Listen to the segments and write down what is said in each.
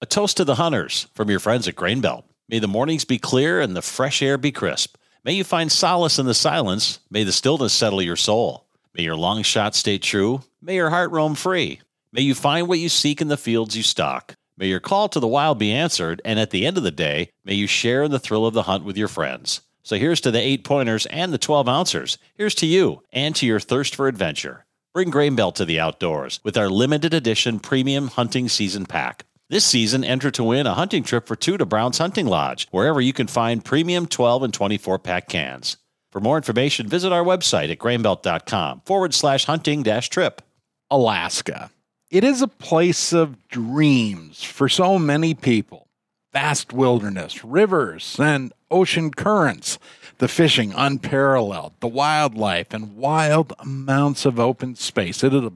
A toast to the hunters from your friends at Grain Belt. May the mornings be clear and the fresh air be crisp. May you find solace in the silence. May the stillness settle your soul. May your long shots stay true. May your heart roam free. May you find what you seek in the fields you stalk. May your call to the wild be answered, and at the end of the day, may you share in the thrill of the hunt with your friends. So here's to the eight pointers and the 12 ouncers. Here's to you and to your thirst for adventure. Bring Grain Belt to the outdoors with our limited edition premium hunting season pack. This season, enter to win a hunting trip for two to Brown's Hunting Lodge, wherever you can find premium 12 and 24 pack cans. For more information, visit our website at grainbelt.com forward slash hunting dash trip. Alaska. It is a place of dreams for so many people. Vast wilderness, rivers, and ocean currents, the fishing unparalleled, the wildlife, and wild amounts of open space. It is a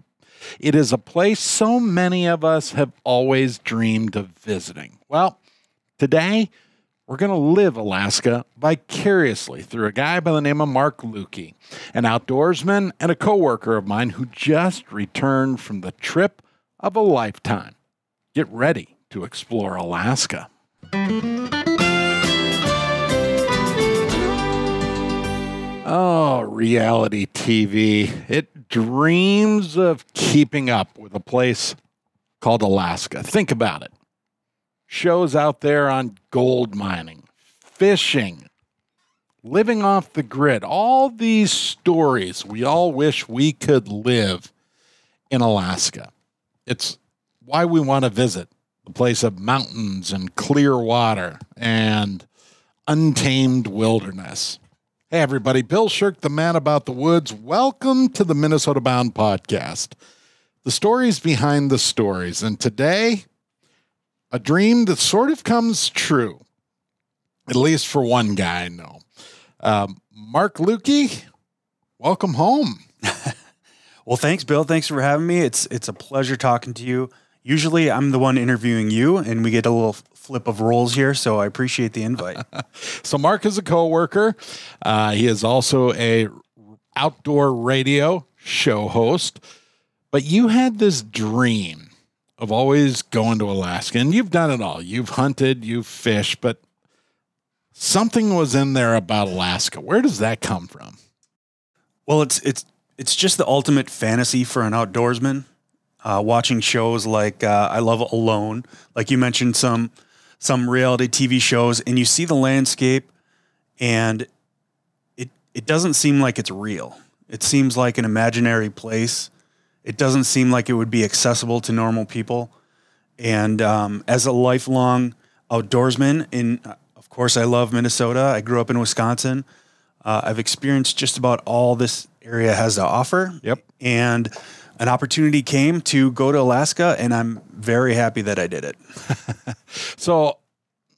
it is a place so many of us have always dreamed of visiting. Well, today we're going to live Alaska vicariously through a guy by the name of Mark Lewke, an outdoorsman and a coworker of mine who just returned from the trip of a lifetime. Get ready to explore Alaska. Oh, reality TV. It dreams of keeping up with a place called Alaska. Think about it. Shows out there on gold mining, fishing, living off the grid. All these stories we all wish we could live in Alaska. It's why we want to visit the place of mountains and clear water and untamed wilderness. Hey, everybody, Bill Sherck, the man about the woods. Welcome to the Minnesota Bound podcast. The stories behind the stories. And today, a dream that sort of comes true, at least for one guy I know. Um, Mark Lewke, welcome home. well, thanks, Bill. Thanks for having me. It's it's a pleasure talking to you. Usually, I'm the one interviewing you, and we get a little flip of roles here, so I appreciate the invite. so Mark is a coworker. Uh, he is also a outdoor radio show host. But you had this dream of always going to Alaska, and you've done it all. You've hunted, you've fished, but something was in there about Alaska. Where does that come from? Well, it's it's it's just the ultimate fantasy for an outdoorsman. Uh, watching shows like uh, I love Alone, like you mentioned some some reality TV shows and you see the landscape and it it doesn't seem like it's real. It seems like an imaginary place. It doesn't seem like it would be accessible to normal people. And um, as a lifelong outdoorsman, in of course I love Minnesota. I grew up in Wisconsin. Uh, I've experienced just about all this area has to offer. Yep. And an opportunity came to go to Alaska, and I'm very happy that I did it. so,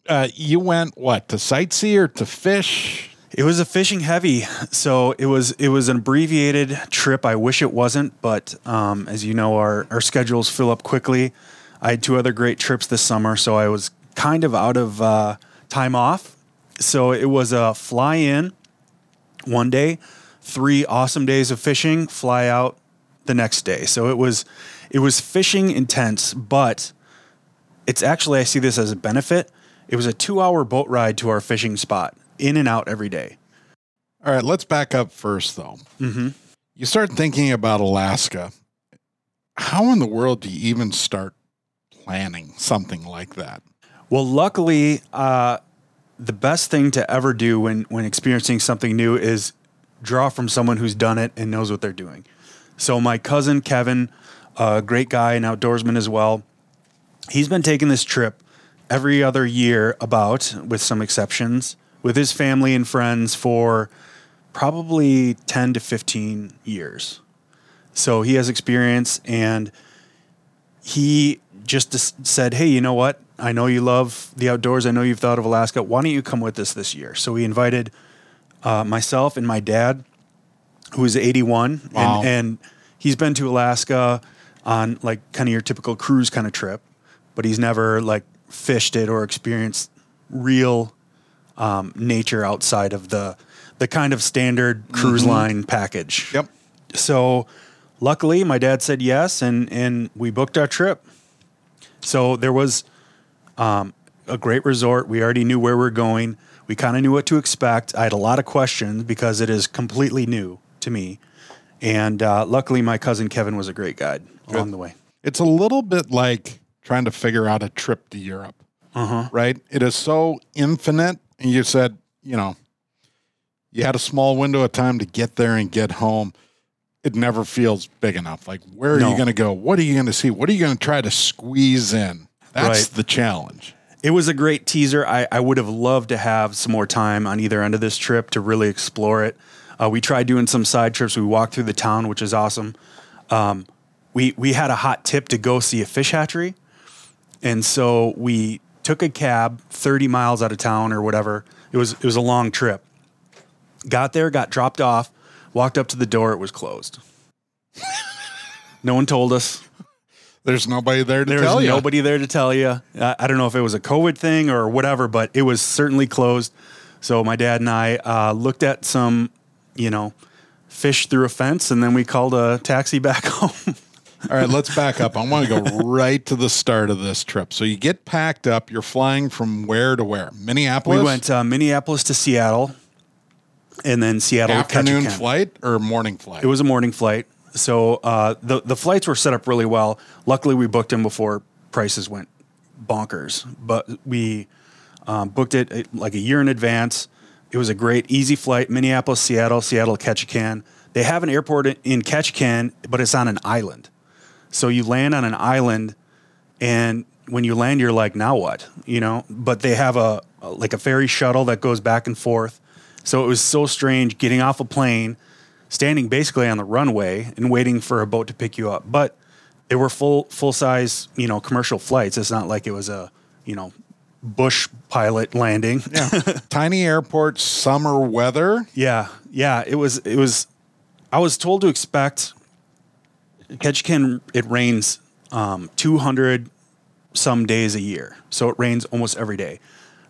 uh, you went what to sightsee or to fish? It was a fishing heavy, so it was it was an abbreviated trip. I wish it wasn't, but um, as you know, our our schedules fill up quickly. I had two other great trips this summer, so I was kind of out of uh, time off. So it was a fly in one day, three awesome days of fishing, fly out the next day. So it was it was fishing intense, but it's actually I see this as a benefit. It was a 2-hour boat ride to our fishing spot, in and out every day. All right, let's back up first though. Mm-hmm. You start thinking about Alaska. How in the world do you even start planning something like that? Well, luckily, uh, the best thing to ever do when when experiencing something new is draw from someone who's done it and knows what they're doing. So my cousin Kevin, a great guy, an outdoorsman as well, he's been taking this trip every other year about, with some exceptions, with his family and friends for probably 10 to 15 years. So he has experience and he just said, Hey, you know what? I know you love the outdoors. I know you've thought of Alaska. Why don't you come with us this year? So he invited uh, myself and my dad who's 81 wow. and, and he's been to Alaska on like kind of your typical cruise kind of trip, but he's never like fished it or experienced real um, nature outside of the the kind of standard cruise mm-hmm. line package. Yep. So luckily my dad said yes and and we booked our trip. So there was Um, a great resort. We already knew where we are going. We kind of knew what to expect. I had a lot of questions because it is completely new to me. And uh, luckily, my cousin Kevin was a great guide along the way. It's a little bit like trying to figure out a trip to Europe, uh-huh. right? It is so infinite. And you said, you know, you had a small window of time to get there and get home. It never feels big enough. Like, where are No. you going to go? What are you going to see? What are you going to try to squeeze in? That's Right. the challenge. It was a great teaser. I, I would have loved to have some more time on either end of this trip to really explore it. Uh, we tried doing some side trips. We walked through the town, which is awesome. Um, we we had a hot tip to go see a fish hatchery, and so we took a cab 30 miles out of town or whatever. It was it was a long trip. Got there, got dropped off, walked up to the door. It was closed. no one told us. There's nobody there to There tell you. nobody there to tell you. I, I don't know if it was a COVID thing or whatever, but it was certainly closed. So my dad and I uh, looked at some, you know, fish through a fence, and then we called a taxi back home. All right, let's back up. I want to go right to the start of this trip. So you get packed up. You're flying from where to where? Minneapolis. we went uh, Minneapolis to Seattle, and then Seattle to afternoon flight or morning flight. It was a morning flight, so uh, the the flights were set up really well. Luckily, we booked them before prices went bonkers. But we um, booked it uh, like a year in advance. It was a great, easy flight. Minneapolis, Seattle, Seattle, Ketchikan. They have an airport in Ketchikan, but it's on an island. So you land on an island, and when you land, you're like, now what? You know. But they have a like a ferry shuttle that goes back and forth. So it was so strange getting off a plane, standing basically on the runway and waiting for a boat to pick you up. But they were full full size, you know, commercial flights. It's not like it was a you know bush pilot landing. yeah. Tiny airport, summer weather. Yeah, yeah. It was. It was. I was told to expect. Ketchikan. It rains um, two hundred some days a year, so it rains almost every day.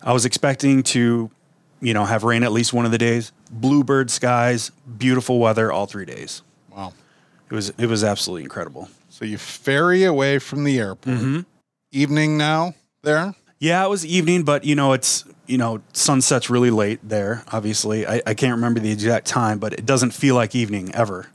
I was expecting to, you know, have rain at least one of the days. Bluebird skies, beautiful weather all three days. Wow. It was. It was absolutely incredible. So you ferry away from the airport. Mm-hmm. Evening now there. Yeah, it was evening, but you know, it's you know, sunset's really late there. Obviously, I, I can't remember the exact time, but it doesn't feel like evening ever.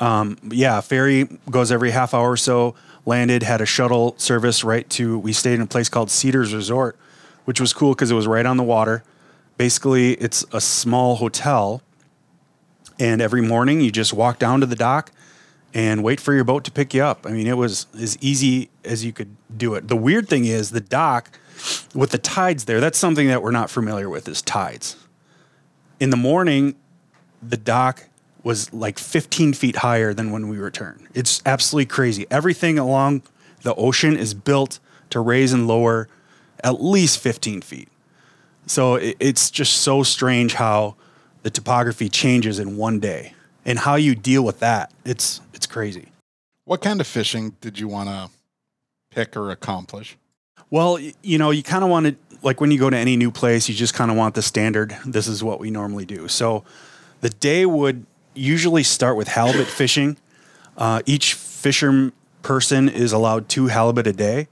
Um, yeah, ferry goes every half hour or so. Landed, had a shuttle service right to. We stayed in a place called Cedars Resort, which was cool because it was right on the water. Basically, it's a small hotel, and every morning you just walk down to the dock and wait for your boat to pick you up. I mean, it was as easy as you could do it. The weird thing is the dock with the tides there, that's something that we're not familiar with is tides. In the morning, the dock was like 15 feet higher than when we returned. It's absolutely crazy. Everything along the ocean is built to raise and lower at least 15 feet. So it's just so strange how the topography changes in one day and how you deal with that. It's it's crazy. What kind of fishing did you want to pick or accomplish? Well, you know, you kind of want to like when you go to any new place, you just kind of want the standard. This is what we normally do. So the day would usually start with halibut fishing. Uh, each fisher person is allowed two halibut a day,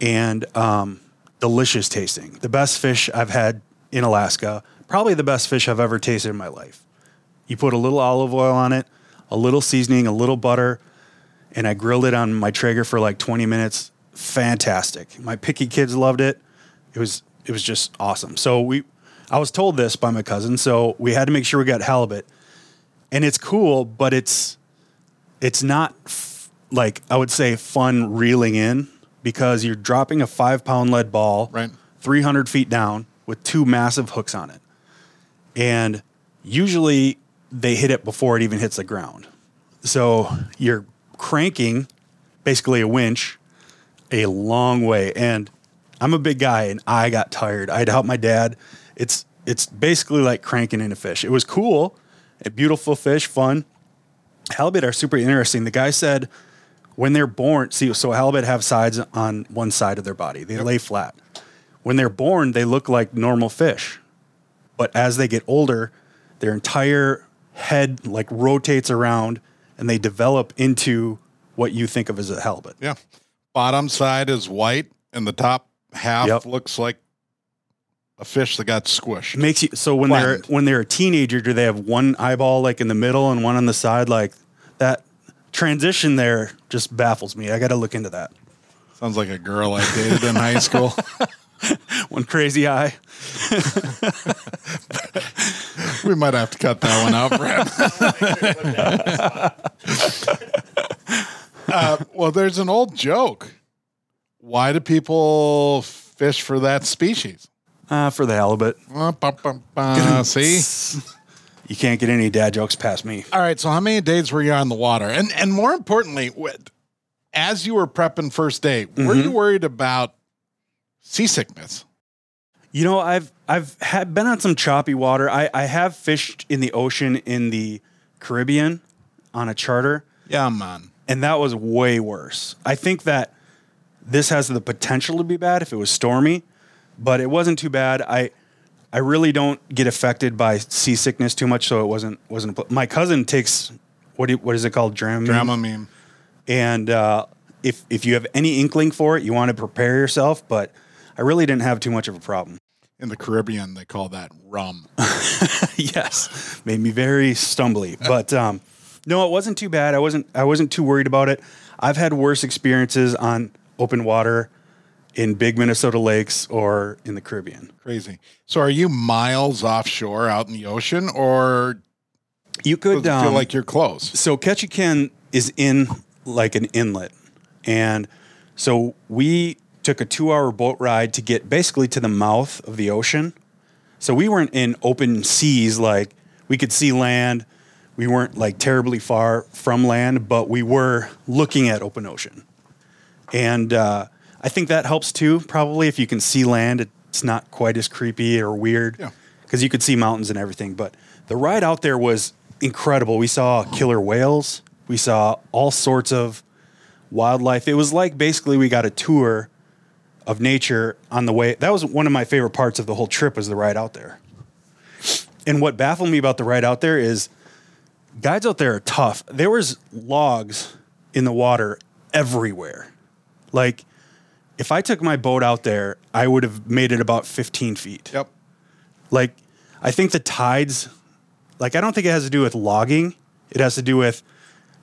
and um, delicious tasting. The best fish I've had in Alaska. Probably the best fish I've ever tasted in my life. You put a little olive oil on it, a little seasoning, a little butter, and I grilled it on my Traeger for like 20 minutes. Fantastic. My picky kids loved it. It was it was just awesome. So we I was told this by my cousin, so we had to make sure we got halibut. And it's cool, but it's it's not f- like I would say fun reeling in because you're dropping a 5 pound lead ball Right. 300 feet down with two massive hooks on it. And usually they hit it before it even hits the ground. So you're cranking basically a winch a long way. And I'm a big guy and I got tired. I had to help my dad. It's it's basically like cranking in a fish. It was cool, a beautiful fish, fun. Halibut are super interesting. The guy said when they're born, see, so halibut have sides on one side of their body. They lay flat. When they're born, they look like normal fish. But as they get older, their entire head like rotates around and they develop into what you think of as a halibut. Yeah. Bottom side is white and the top half Yep. looks like a fish that got squished. makes you so when Flattened. they're when they're a teenager, do they have one eyeball like in the middle and one on the side? Like that transition there just baffles me. I got to look into that. Sounds like a girl I dated in high school. One crazy eye. we might have to cut that one out, Brad. uh, well, there's an old joke. Why do people fish for that species? Uh, for the halibut. Uh, bum, bum, bum. see? You can't get any dad jokes past me. All right. So, how many days were you on the water? And and more importantly, what, as you were prepping first day, were you worried about seasickness? You know, I've I've had been on some choppy water. I, I have fished in the ocean in the Caribbean on a charter, Yeah, man. And that was way worse. I think that this has the potential to be bad if it was stormy, but it wasn't too bad. I I really don't get affected by seasickness too much, so it wasn't wasn't. A, my cousin takes what do you, what is it called? Dramamine. Dramamine. And uh, if if you have any inkling for it, you want to prepare yourself. But I really didn't have too much of a problem. In the Caribbean, they call that rum. yes, made me very stumbly. But um, no, it wasn't too bad. I wasn't I wasn't too worried about it. I've had worse experiences on open water in big Minnesota lakes or in the Caribbean. Crazy. So, are you miles offshore out in the ocean, or You could it feel um, like you're close? so Ketchikan is in like an inlet, and so we took a two-hour boat ride to get basically to the mouth of the ocean. So we weren't in open seas like we could see land. We weren't like terribly far from land, but we were looking at open ocean, and uh, I think that helps too. Probably if you can see land, it's not quite as creepy or weird Yeah. because you could see mountains and everything. But the ride out there was incredible. We saw killer whales. We saw all sorts of wildlife. It was like basically we got a tour of nature on the way. That was one of my favorite parts of the whole trip was the ride out there. And what baffled me about the ride out there is guides out there are tough. There was logs in the water everywhere. Like if I took my boat out there, I would have made it about 15 feet Yep. like I think the tides like I don't think it has to do with logging. It has to do with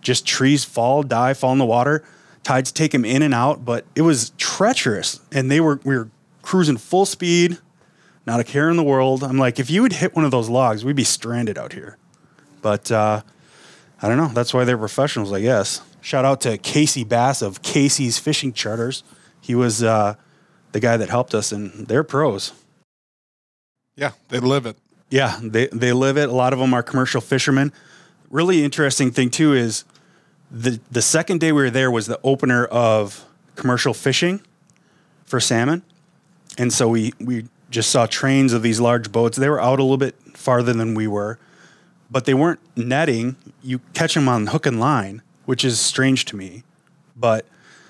just trees fall, die, fall in the water. Tides take them in and out, but it was treacherous and they were we were cruising full speed, not a care in the world. I'm like if you would hit one of those logs, we'd be stranded out here. But uh I don't know. That's why they're professionals, I guess. Shout out to Casey Bass of Casey's Fishing Charters. He was uh, the guy that helped us, and they're pros. Yeah, they live it. Yeah, they they live it. A lot of them are commercial fishermen. Really interesting thing too is the the second day we were there was the opener of commercial fishing for salmon, and so we we just saw trains of these large boats. They were out a little bit farther than we were, but they weren't netting. You catch them on hook and line, which is strange to me. But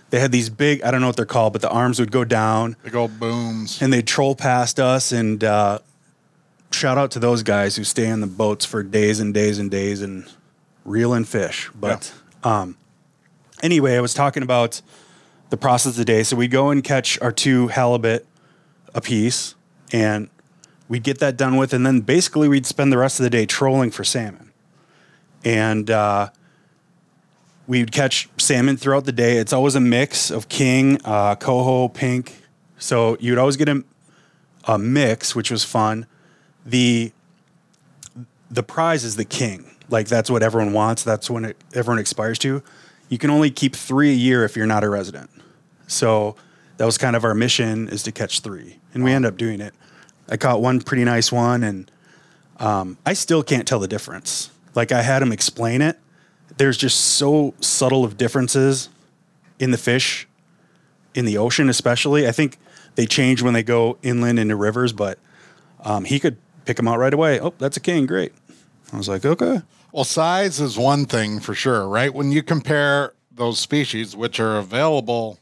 they had these big I don't know what they're called, but the arms would go down Big old booms. and they troll past us and uh, shout out to those guys who stay in the boats for days and days and days and reel in fish but um, anyway i was talking about the process of the day so we'd go and catch our two halibut a piece and we'd get that done with and then basically we'd spend the rest of the day trolling for salmon and uh, we'd catch salmon throughout the day it's always a mix of king uh, coho pink so you'd always get a, a mix, which was fun. The the prize is the king. Like that's what everyone wants. That's when it, everyone expires to. You can only keep three a year if you're not a resident. So that was kind of our mission is to catch three, and we end up doing it. I caught one pretty nice one, and um, I still can't tell the difference. Like I had him explain it. There's just so subtle of differences in the fish in the ocean, especially. I think they change when they go inland into rivers, but um, he could pick them out right away. Oh, that's a king. Great. I was like, okay. Well, size is one thing for sure, right? When you compare those species, which are available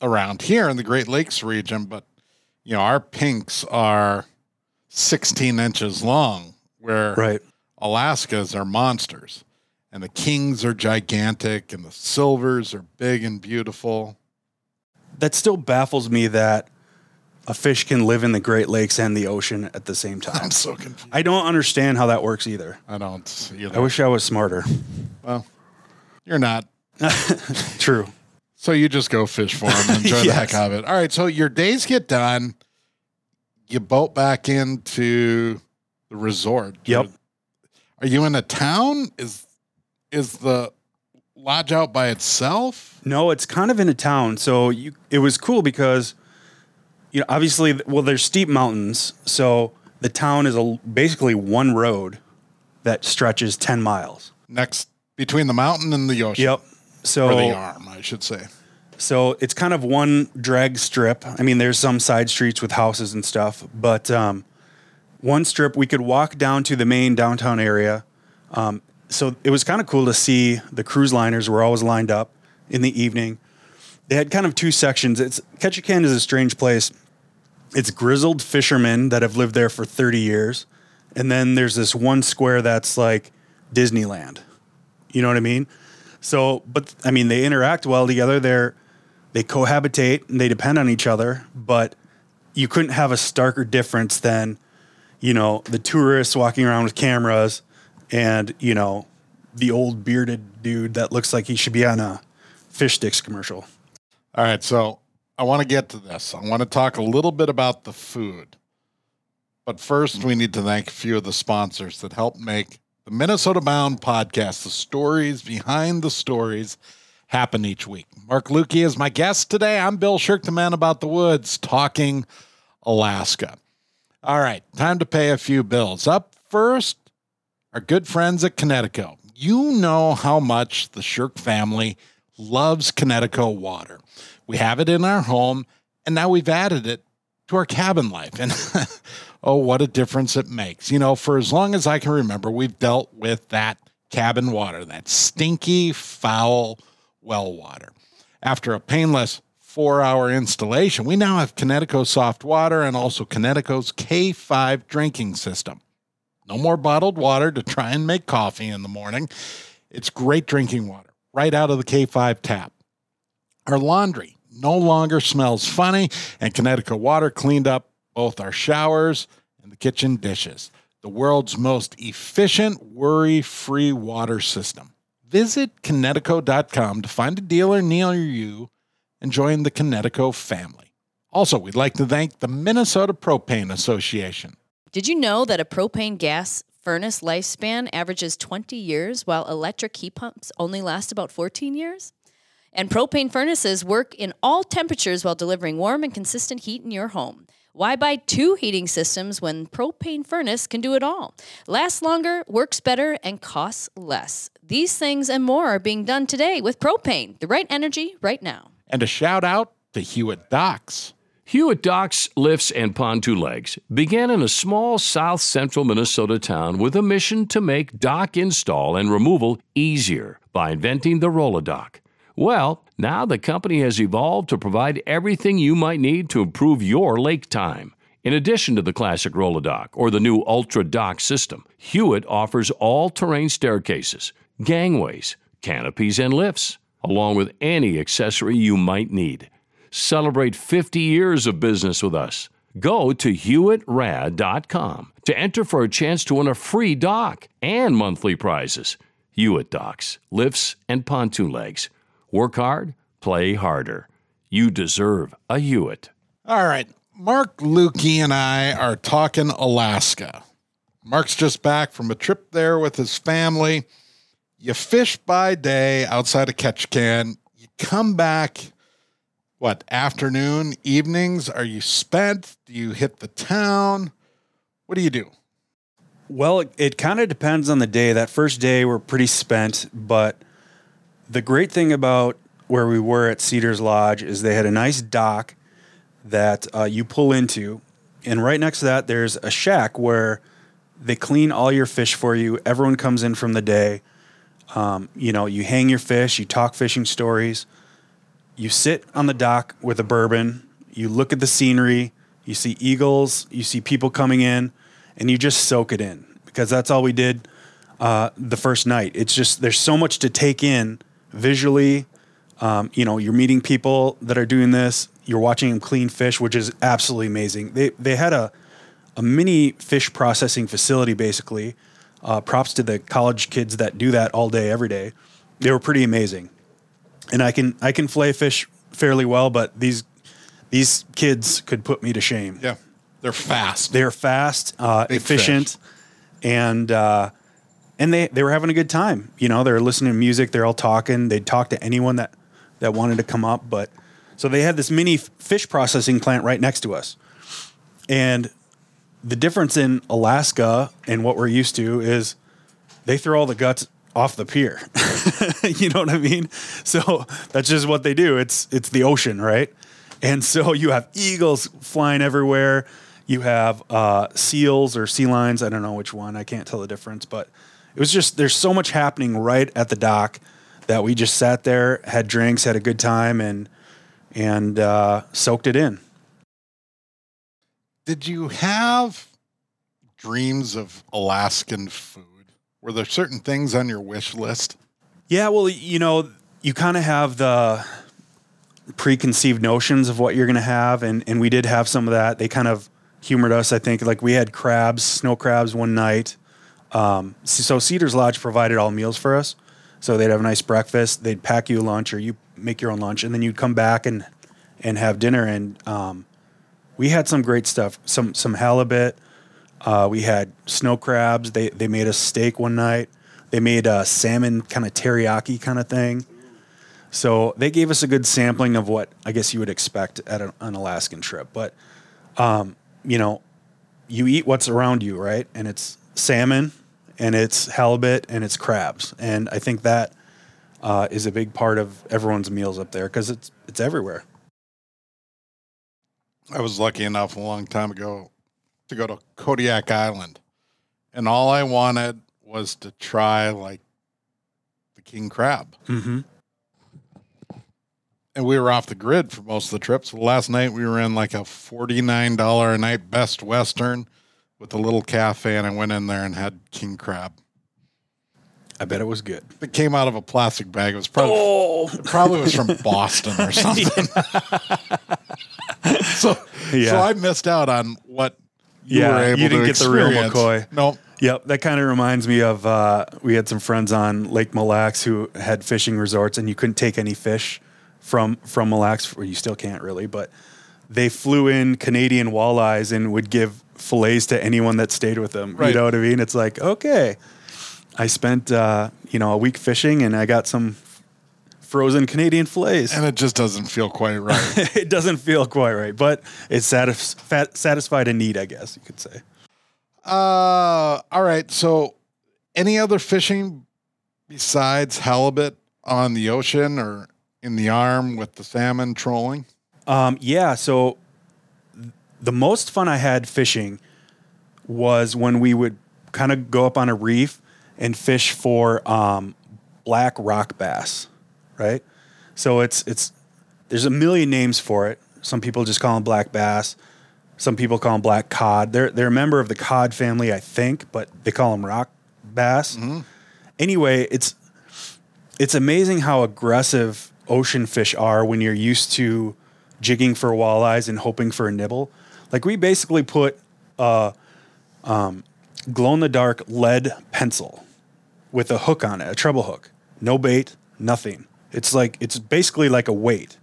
around here in the Great Lakes region, but you know, our pinks are 16 inches long, where Right. Alaskas are monsters, and the kings are gigantic, and the silvers are big and beautiful. That still baffles me that a fish can live in the Great Lakes and the ocean at the same time. I'm so confused. I don't understand how that works either. I don't either. I wish I was smarter. well, you're not. True. So you just go fish for them, and enjoy the heck out of it. All right. So your days get done. You boat back into the resort. Yep. Are you in a town? Is is the lodge out by itself? No, it's kind of in a town. So you, it was cool because, you know, obviously, well, there's steep mountains. So the town is a, basically one road that stretches 10 miles. Next between the mountain and the ocean. Yep. So Or the arm, I should say. So it's kind of one drag strip. I mean, there's some side streets with houses and stuff, but um, one strip we could walk down to the main downtown area. Um, so it was kind of cool to see the cruise liners were always lined up in the evening. They had kind of two sections. It's Ketchikan is a strange place. It's grizzled fishermen that have lived there for 30 years, and then there's this one square that's like Disneyland. You know what I mean? So, but I mean, they interact well together. They're they cohabitate and they depend on each other. But you couldn't have a starker difference than, you know, the tourists walking around with cameras, and you know, the old bearded dude that looks like he should be on a fish sticks commercial. All right, so I want to get to this. I want to talk a little bit about the food. But first, we need to thank a few of the sponsors that help make the Minnesota Bound podcast, the stories behind the stories, happen each week. Mark Lewke is my guest today. I'm Bill Sherck, the man about the woods, talking Alaska. All right, time to pay a few bills. Up first, our good friends at Kinetico. You know how much the Sherck family loves Kinetico water. We have it in our home, and now we've added it to our cabin life. And oh, what a difference it makes. You know, for as long as I can remember, we've dealt with that cabin water, that stinky, foul well water. After a painless four hour installation, we now have Kinetico soft water and also Kinetico's K5 drinking system. No more bottled water to try and make coffee in the morning. It's great drinking water right out of the K5 tap. Our laundry no longer smells funny, and Kinetico water cleaned up both our showers and the kitchen dishes. The world's most efficient, worry free water system. Visit Kinetico.com to find a dealer near you and join the Kinetico family. Also, we'd like to thank the Minnesota Propane Association. Did you know that a propane gas furnace lifespan averages 20 years while electric heat pumps only last about 14 years? And propane furnaces work in all temperatures while delivering warm and consistent heat in your home. Why buy two heating systems when propane furnace can do it all? Lasts longer, works better, and costs less. These things and more are being done today with propane, the right energy right now. And a shout out to Hewitt Docks. Hewitt Docks, Lifts, and Pontoon Legs began in a small south central Minnesota town with a mission to make dock install and removal easier by inventing the Roll-A-Dock. Well, now the company has evolved to provide everything you might need to improve your lake time. In addition to the classic Roll-A-Dock or the new Ultra Dock system, Hewitt offers all terrain staircases, gangways, canopies, and lifts, along with any accessory you might need. Celebrate 50 years of business with us. Go to HewittRad.com to enter for a chance to win a free dock and monthly prizes. Hewitt Docks, lifts, and pontoon legs. Work hard, play harder. You deserve a Hewitt. All right. Mark Lewke and I are talking Alaska. Mark's just back from a trip there with his family. You fish by day outside of Ketchikan. You come back, what, afternoon, evenings? Are you spent? Do you hit the town? What do you do? Well, it, it kind of depends on the day. That first day, we're pretty spent, but the great thing about where we were at Cedars Lodge is they had a nice dock that uh, you pull into, and right next to that, there's a shack where they clean all your fish for you. Everyone comes in from the day. Um, you know, you hang your fish, you talk fishing stories, you sit on the dock with a bourbon, you look at the scenery, you see eagles, you see people coming in, and you just soak it in because that's all we did uh, the first night. It's just there's so much to take in visually. Um, you know, you're meeting people that are doing this. you're watching them clean fish, which is absolutely amazing. They they had a a mini fish processing facility basically. Uh, props to the college kids that do that all day, every day. They were pretty amazing, and I can I can fillet fish fairly well, but these these kids could put me to shame. Yeah. They're fast. They're fast, uh, efficient, and uh, and they they were having a good time. You know, they were listening to music. They're all talking. They'd talk to anyone that that wanted to come up. But so they had this mini fish processing plant right next to us, and the difference in Alaska and what we're used to is they throw all the guts off the pier. you know what I mean? So that's just what they do. It's it's the ocean, right? And so you have eagles flying everywhere. You have uh, seals or sea lions. I don't know which one. I can't tell the difference. But it was just there's so much happening right at the dock that we just sat there, had drinks, had a good time, and and uh, soaked it in. Did you have dreams of Alaskan food? Were there certain things on your wish list? Yeah, well, you know, you kind of have the preconceived notions of what you're going to have, and and we did have some of that. They kind of humored us, I think. Like we had crabs, snow crabs one night. Um, so Cedars Lodge provided all meals for us. So they'd have a nice breakfast. They'd pack you lunch, or you make your own lunch, and then you'd come back and and have dinner. And um, we had some great stuff. Some some halibut. Uh, we had snow crabs. They they made a steak one night. They made a salmon kind of teriyaki kind of thing. So they gave us a good sampling of what I guess you would expect at a, an Alaskan trip. But um, you know, you eat what's around you, right? And it's salmon, and it's halibut, and it's crabs. And I think that uh, is a big part of everyone's meals up there because it's it's everywhere. I was lucky enough a long time ago to go to Kodiak Island, and all I wanted was to try like the king crab. Mm-hmm. And we were off the grid for most of the trips. Last night we were in like a forty-nine dollar a night Best Western with a little cafe, and I went in there and had king crab. I bet it was good. It came out of a plastic bag. It was probably it probably was from Boston or something. so, Yeah. so I missed out on what you Yeah, were able you didn't to get the real. McCoy. Nope. Yep, that kind of reminds me of uh, we had some friends on Lake Mille Lacs who had fishing resorts, and you couldn't take any fish from from Mille Lacs, or you still can't really. But they flew in Canadian walleyes and would give fillets to anyone that stayed with them. Right. You know what I mean? It's like okay, I spent uh, you know a week fishing, and I got some frozen Canadian fillets. And it just doesn't feel quite right. it doesn't feel quite right, but it satis- fat- satisfied a need, I guess you could say. uh, all right. So, any other fishing besides halibut on the ocean or in the arm with the salmon trolling? Um, yeah. So the most fun I had fishing was when we would kind of go up on a reef and fish for um, black rock bass, right? So it's it's there's a million names for it. Some people just call them black bass. Some people call them black cod. They're they're a member of the cod family, I think, but they call them rock bass. Anyway, it's it's amazing how aggressive ocean fish are when you're used to jigging for walleyes and hoping for a nibble. Like we basically put a um, glow in the dark lead pencil with a hook on it, a treble hook. No bait, nothing. It's like it's basically like a weight.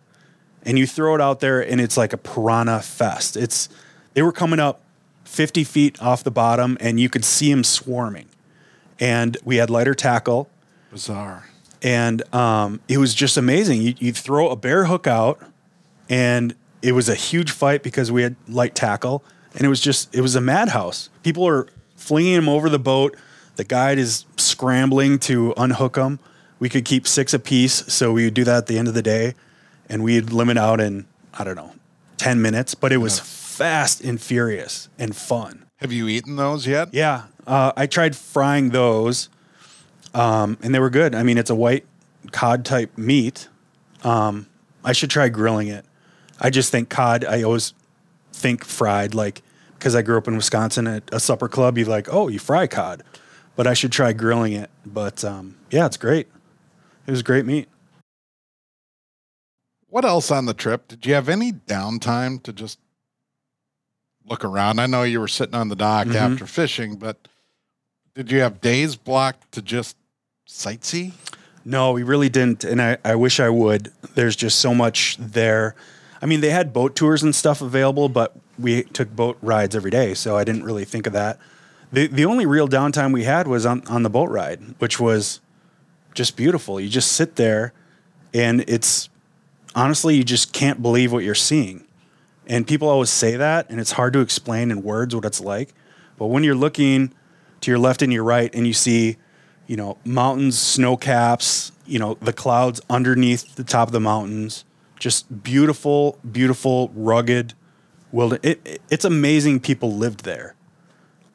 And you throw it out there and it's like a piranha fest. It's they were coming up 50 feet off the bottom and you could see them swarming. And we had lighter tackle Bizarre. and um, it was just amazing. You, you throw a bare hook out, and it was a huge fight because we had light tackle, and it was just it was a madhouse. People are flinging him over the boat. The guide is scrambling to unhook them. We could keep six apiece, so we would do that at the end of the day, and we'd limit out in I don't know ten minutes. But it was fast and furious and fun. Have you eaten those yet? Yeah, uh, I tried frying those, um, and they were good. I mean, it's a white cod type meat. Um, I should try grilling it. I just think cod. I always think fried, like because I grew up in Wisconsin at a supper club. You're like, oh, you fry cod, but I should try grilling it. But um, yeah, it's great. It was great meat. what else on the trip? Did you have any downtime to just look around? I know you were sitting on the dock Mhm. after fishing, but did you have days blocked to just sightsee? No, we really didn't, and I, I wish I would. There's just so much there. I mean, they had boat tours and stuff available, but we took boat rides every day, so I didn't really think of that. The the only real downtime we had was on, on the boat ride, which was just beautiful. You just sit there and it's honestly you just can't believe what you're seeing. And people always say that, and it's hard to explain in words what it's like. But when you're looking to your left and your right and you see you know, mountains, snow caps, you know, the clouds underneath the top of the mountains. Just beautiful, beautiful, rugged wilderness. It, it- it's amazing people lived there,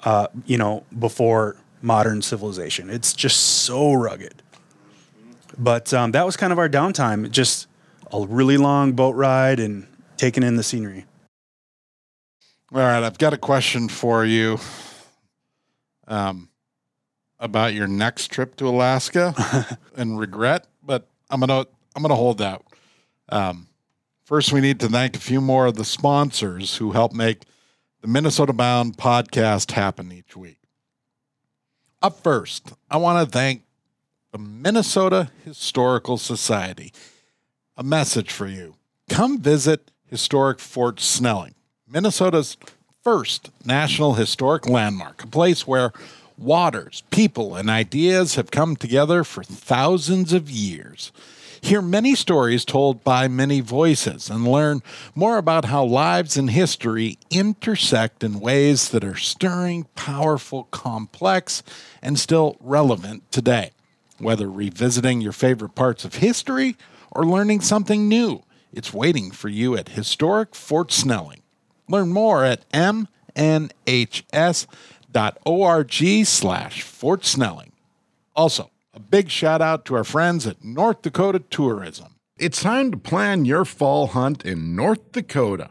uh, you know, before modern civilization. It's just so rugged. But um, that was kind of our downtime. Just a really long boat ride and taking in the scenery. All right, I've got a question for you um, about your next trip to Alaska and regret, but I'm gonna I'm gonna hold that. Um, first, we need to thank a few more of the sponsors who help make the Minnesota Bound podcast happen each week. Up first, I want to thank the Minnesota Historical Society. A message for you: Come visit historic Fort Snelling. Minnesota's first national historic landmark, a place where waters, people, and ideas have come together for thousands of years. Hear many stories told by many voices and learn more about how lives and history intersect in ways that are stirring, powerful, complex, and still relevant today. Whether revisiting your favorite parts of history or learning something new, it's waiting for you at Historic Fort Snelling. Learn more at mnhs.org slash Fort Snelling. Also, a big shout out to our friends at North Dakota Tourism. It's time to plan your fall hunt in North Dakota.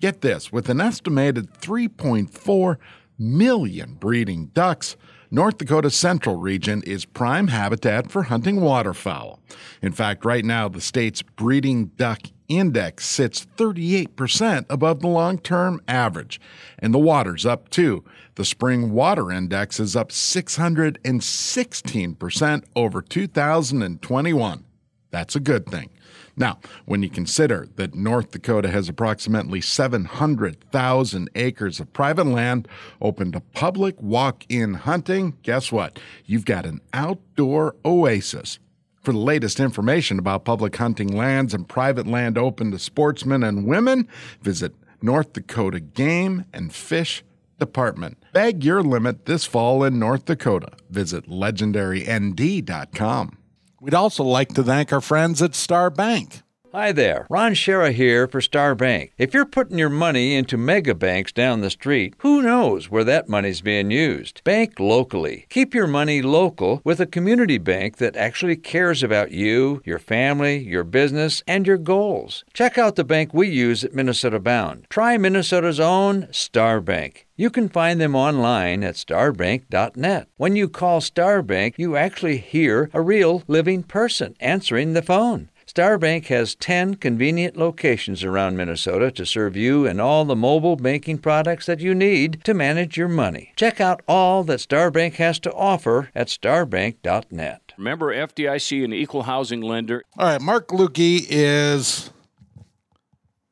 Get this with an estimated 3.4 million breeding ducks, North Dakota's central region is prime habitat for hunting waterfowl. In fact, right now, the state's breeding duck index sits 38% above the long term average, and the water's up too. The spring water index is up 616% over 2021. That's a good thing. Now, when you consider that North Dakota has approximately 700,000 acres of private land open to public walk in hunting, guess what? You've got an outdoor oasis. For the latest information about public hunting lands and private land open to sportsmen and women, visit North Dakota Game and Fish Department. Bag your limit this fall in North Dakota. Visit legendarynd.com. We'd also like to thank our friends at Star Bank. Hi there, Ron Shera here for Star Bank. If you're putting your money into mega banks down the street, who knows where that money's being used? Bank locally. Keep your money local with a community bank that actually cares about you, your family, your business, and your goals. Check out the bank we use at Minnesota Bound. Try Minnesota's own Star Bank. You can find them online at starbank.net. When you call Starbank, you actually hear a real living person answering the phone. Starbank has 10 convenient locations around Minnesota to serve you and all the mobile banking products that you need to manage your money. Check out all that Starbank has to offer at starbank.net. Remember, FDIC, an equal housing lender. All right, Mark Lewke is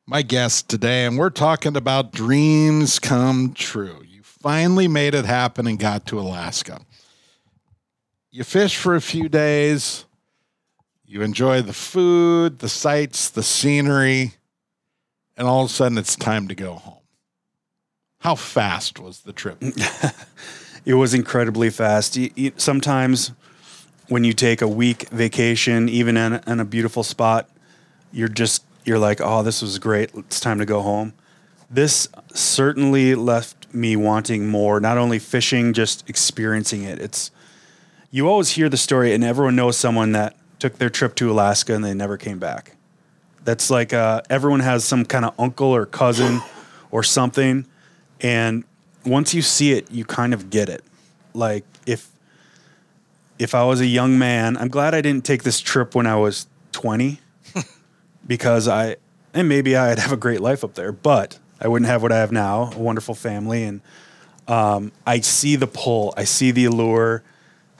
my guest today, and we're talking about dreams come true. You finally made it happen and got to Alaska. You fished for a few days. You enjoy the food, the sights, the scenery, and all of a sudden it's time to go home. How fast was the trip? It was incredibly fast. Sometimes when you take a week vacation, even in, in a beautiful spot, you're just you're like, oh, this was great. It's time to go home. This certainly left me wanting more. Not only fishing, just experiencing it. It's you always hear the story, and everyone knows someone that took their trip to Alaska and they never came back. That's like uh, everyone has some kind of uncle or cousin or something, and once you see it, you kind of get it. Like if if I was a young man, I'm glad I didn't take this trip when I was 20 because I and maybe I'd have a great life up there, but I wouldn't have what I have now, a wonderful family, and um, I see the pull, I see the allure,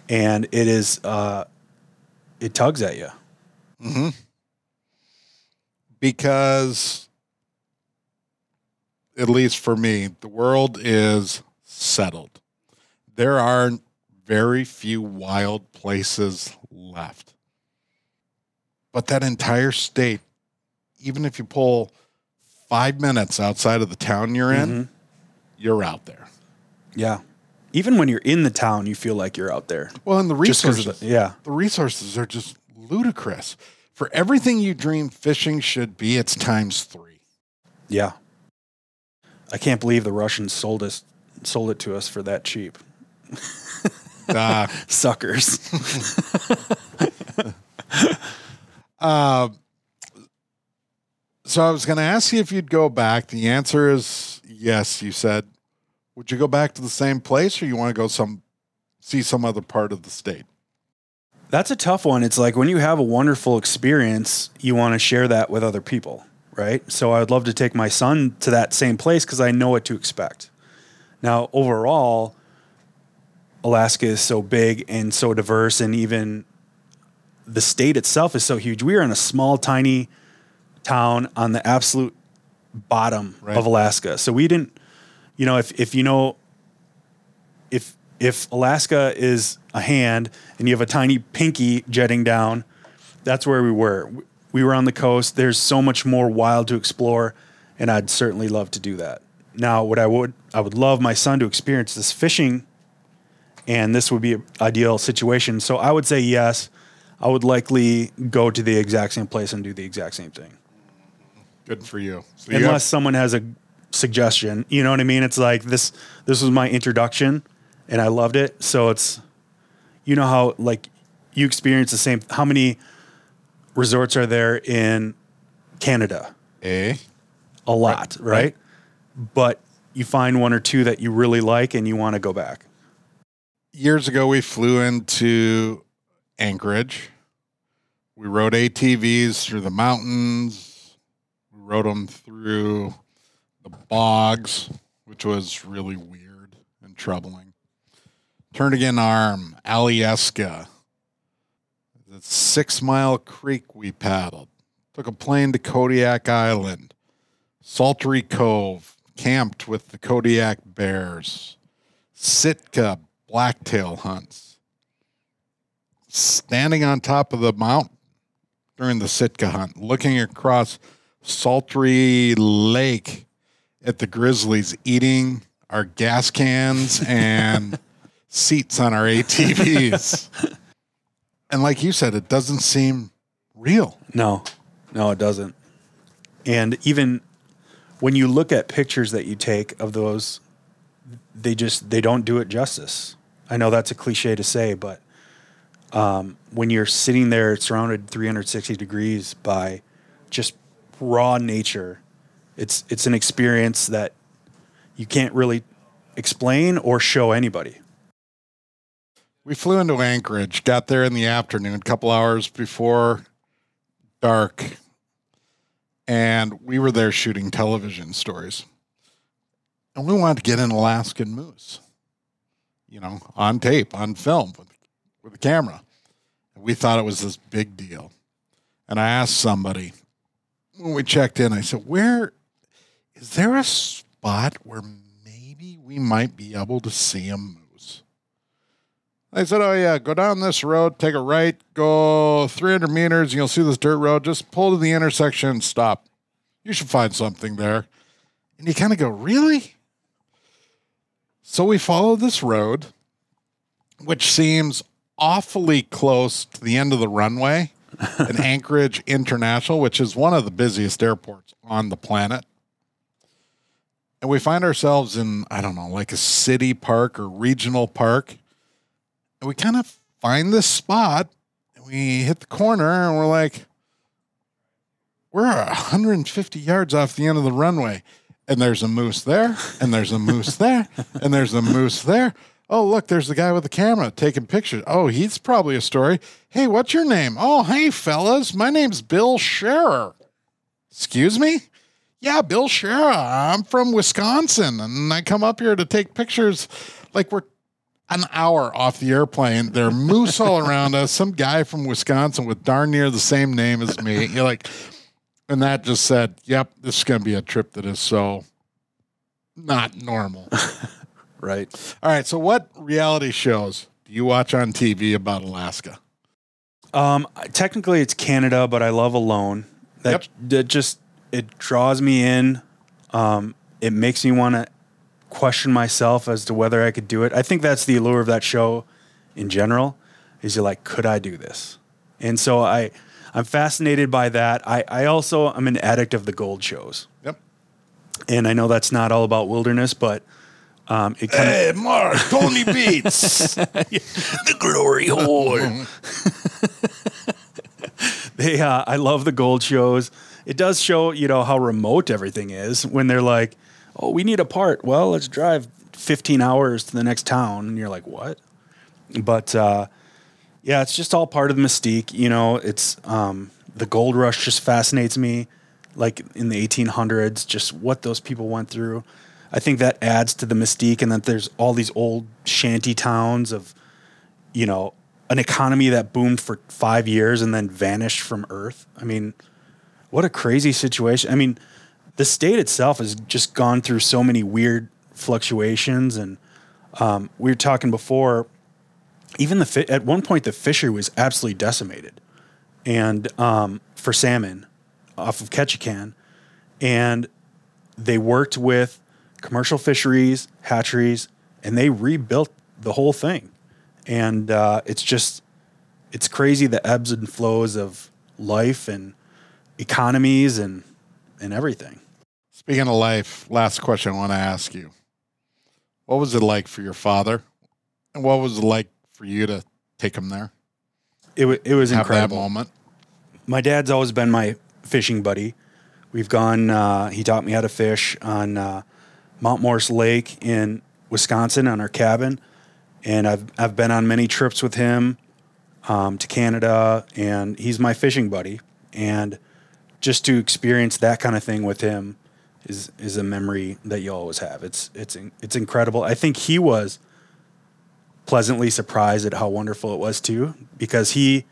and it is uh, it tugs at you. Mm-hmm. because at least for me the world is settled. There are very few wild places left. But that entire state even if you pull five minutes outside of the town you're in mm-hmm. you're out there. Yeah, even when you're in the town, you feel like you're out there. well and the resources the- yeah. the resources are just ludicrous for everything you dream fishing should be it's times three Yeah. I can't believe the Russians sold us sold it to us for that cheap. uh, Suckers. Uh, so I was going to ask you if you'd go back. The answer is yes. You said, would you go back to the same place, or you want to go some see some other part of the state? That's a tough one. It's like when you have a wonderful experience, you want to share that with other people, right? So I would love to take my son to that same place because I know what to expect. Now, overall, Alaska is so big and so diverse, and even the state itself is so huge. We are in a small, tiny town on the absolute bottom Right. of Alaska. So we didn't, you know, if if you know, if if Alaska is a hand and you have a tiny pinky jetting down, that's where we were. We were on the coast. There's so much more wild to explore, and I'd certainly love to do that. Now, what I would I would love my son to experience this fishing, and this would be an ideal situation. So I would say yes. I would likely go to the exact same place and do the exact same thing Good for you. So you have- unless someone has a suggestion. You know what I mean? It's like this. This was my introduction, and I loved it. So it's, you know how like you experience the same. How many resorts are there in Canada? eh? A lot, right? But you find one or two that you really like, and you want to go back. years ago we flew into Anchorage. We rode ATVs through the mountains. We rode them through the bogs, which was really weird and troubling. Turnagain Arm, Alyeska. The six mile creek we paddled. Took a plane to Kodiak Island. Saltery Cove, camped with the Kodiak Bears. Sitka blacktail hunts. Standing on top of the mountain during the Sitka hunt, looking across Saltery lake at the grizzlies eating our gas cans and seats on our ATVs. and like you said, it doesn't seem real. No, no, it doesn't. And even when you look at pictures that you take of those, they just they don't do it justice. I know that's a cliche to say, but um, when you're sitting there surrounded 360 degrees by just raw nature, it's it's an experience that you can't really explain or show anybody. We flew into Anchorage, got there in the afternoon, a couple hours before dark, and we were there shooting television stories. And we wanted to get an Alaskan moose, you know, on tape, on film with, with a camera. And we thought it was this big deal. And I asked somebody when we checked in, I said, Where is there a spot where maybe we might be able to see a moose? They said, "Oh yeah, go down this road, take a right, go 300 meters, and you'll see this dirt road. Just pull to the intersection and stop. You should find something there." And you kind of go, "Really?" So we follow this road, which seems awfully close to the end of the runway in Anchorage International, which is one of the busiest airports on the planet. And we find ourselves in, I don't know, like a city park or regional park. And we kind of find this spot and we hit the corner and we're like we're 150 yards off the end of the runway. And there's a moose there and there's a moose there and there's a moose there. Oh look there's the guy with the camera taking pictures. Oh he's probably a story. Hey what's your name? Oh hey fellas my name's bill scherer. Excuse me? Yeah, Bill Shara. I'm from Wisconsin and I come up here to take pictures like we're an hour off the airplane. There are moose all around us. Some guy from Wisconsin with darn near the same name as me. You're like, and that just said, yep, this is going to be a trip that is so not normal. Right. all right. So, what reality shows do you watch on TV about Alaska? Um, technically, it's Canada, but I love Alone. That, Yep. that just it draws me in. Um, it makes me want to question myself as to whether I could do it. I think that's the allure of that show, in general. Is you're like, could I do this? And so I, I'm fascinated by that. I, I also I'm an addict of the gold shows, Yep. and I know that's not all about wilderness, but um, it kind of Hey, Mark, Tony Beets. the glory hole. they, uh, I love the gold shows. It does show, you know, how remote everything is when they're like, "Oh, we need a part." Well, let's drive 15 hours to the next town, and you're like, "What?" But uh, yeah, it's just all part of the mystique. You know, it's um, the gold rush just fascinates me. Like in the 1800s, just what those people went through. I think that adds to the mystique, and that there's all these old shanty towns of you know, an economy that boomed for five years and then vanished from Earth. I mean, what a crazy situation. I mean, the state itself has just gone through so many weird fluctuations. And um, we were talking before, even the fi- at one point, the fishery was absolutely decimated. And um, for salmon off of Ketchikan. And they worked with commercial fisheries, hatcheries, and they rebuilt the whole thing and uh, it's just it's crazy the ebbs and flows of life and economies and and everything. Speaking of life, last question I want to ask you. What was it like for your father? And what was it like for you to take him there? It wa it was Have incredible. that moment? My dad's always been my fishing buddy. We've gone. Uh, he taught me how to fish on uh, Mount Morris Lake in Wisconsin on our cabin, and I've I've been on many trips with him um, to Canada, and he's my fishing buddy. And just to experience that kind of thing with him is is a memory that you always have. It's it's it's incredible. I think he was pleasantly surprised at how wonderful it was too, because he,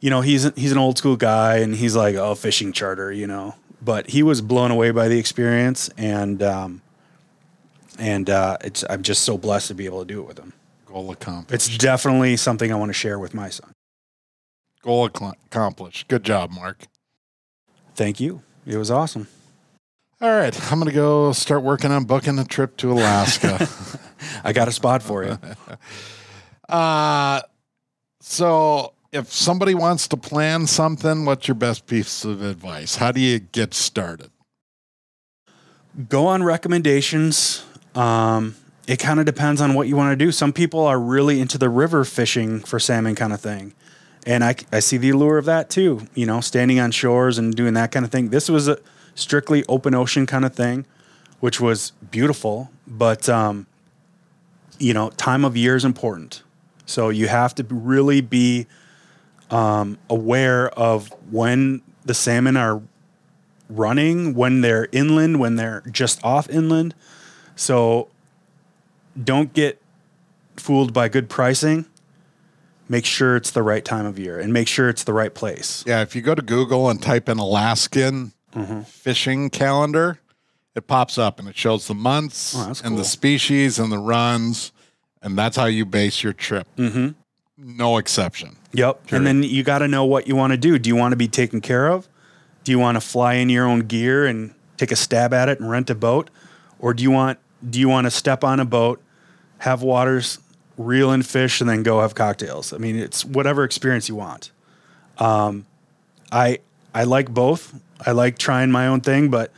you know, he's he's an old school guy, and he's like, oh, fishing charter, you know. But he was blown away by the experience, and um, and uh, it's I'm just so blessed to be able to do it with him. Goal accomplished. It's definitely something I want to share with my son. Goal accomplished. Good job, Mark. Thank you. It was awesome. All right, I'm going to go start working on booking a trip to Alaska. I got a spot for you. uh, so, if somebody wants to plan something, what's your best piece of advice? How do you get started? Go on recommendations. Um, it kind of depends on what you want to do. Some people are really into the river fishing for salmon kind of thing. And I, I see the allure of that too, you know, standing on shores and doing that kind of thing. This was a strictly open ocean kind of thing, which was beautiful. But, um, you know, time of year is important. So you have to really be um, aware of when the salmon are running, when they're inland, when they're just off inland. So don't get fooled by good pricing. Make sure it's the right time of year and make sure it's the right place. Yeah, if you go to Google and type in Alaskan fishing calendar, it pops up and it shows the months Oh, and the species and the runs, and that's how you base your trip. Mm-hmm. No exception. Yep. And then you got to know what you want to do. Do you want to be taken care of? Do you want to fly in your own gear and take a stab at it and rent a boat, or do you want do you want to step on a boat, have waters, reel in fish, and then go have cocktails? I mean, it's whatever experience you want. Um, I I like both. I like trying my own thing, but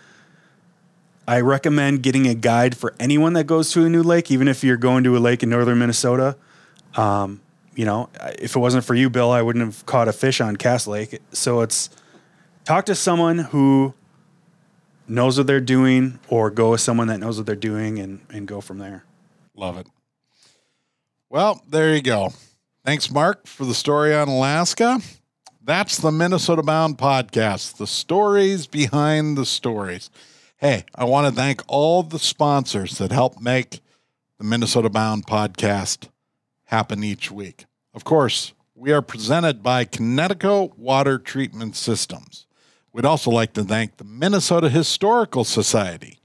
I recommend getting a guide for anyone that goes to a new lake, even if you're going to a lake in northern Minnesota you know, if it wasn't for you, Bill, I wouldn't have caught a fish on Cass Lake. So it's talk to someone who knows what they're doing or go with someone that knows what they're doing and, and go from there. Love it. Well, there you go. Thanks, Mark, for the story on Alaska. That's the Minnesota Bound podcast, the stories behind the stories. Hey, I want to thank all the sponsors that help make the Minnesota Bound podcast happen each week. Of course, we are presented by Kinetico Water Treatment Systems. We'd also like to thank the Minnesota Historical Society,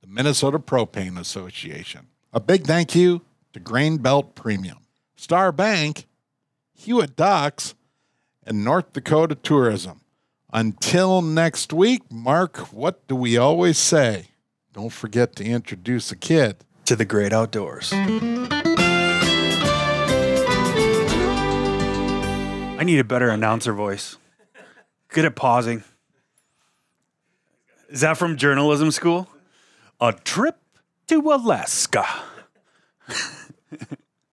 the Minnesota Propane Association. A big thank you to Grain Belt Premium, Star Bank, Hewitt Docks, and North Dakota Tourism. Until next week, Mark, what do we always say? Don't forget to introduce a kid. To the great outdoors. I need a better announcer voice. Good at pausing. Is that from journalism school? A trip to Alaska.